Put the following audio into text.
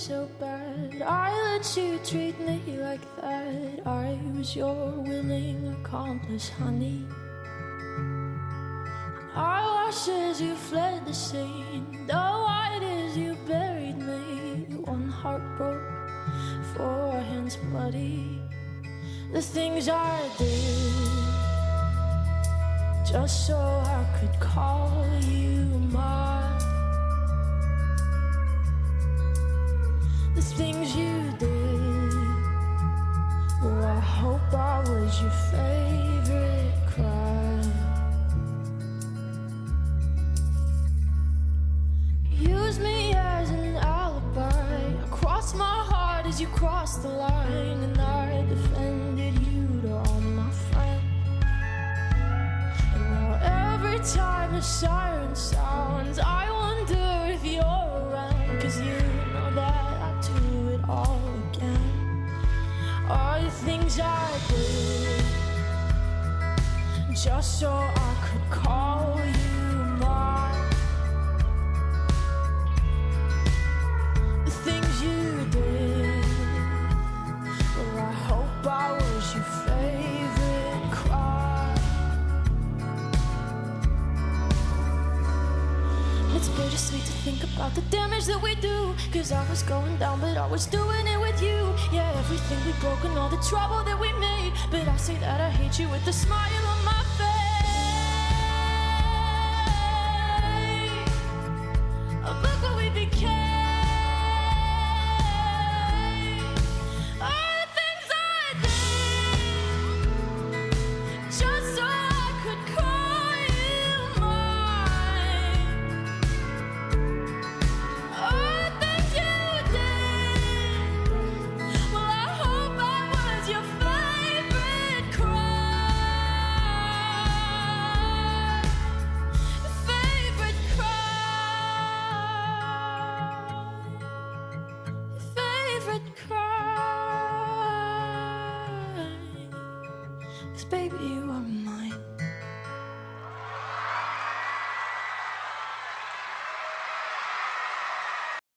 so bad. I let you treat me like that. I was your willing accomplice, honey. I watched as you fled the scene. The white as you buried me. One heart broke, four hands bloody. The things I did just so I could call you mine. Things you did, well, I hope I was your favorite crime. Use me as an alibi. Cross my heart as you crossed the line, and I defended you to all my friends. And now every time the siren sounds, things I did, just so I could call you mine. The things you did, well, I hope I was your favorite crime. It's bittersweet to think about the damage that we do. Cause I was going down, but I was doing it with you. Yeah, everything we broke and all the trouble that we made. But I say that I hate you with a smile on my face. Favorite. 'Cause baby, you are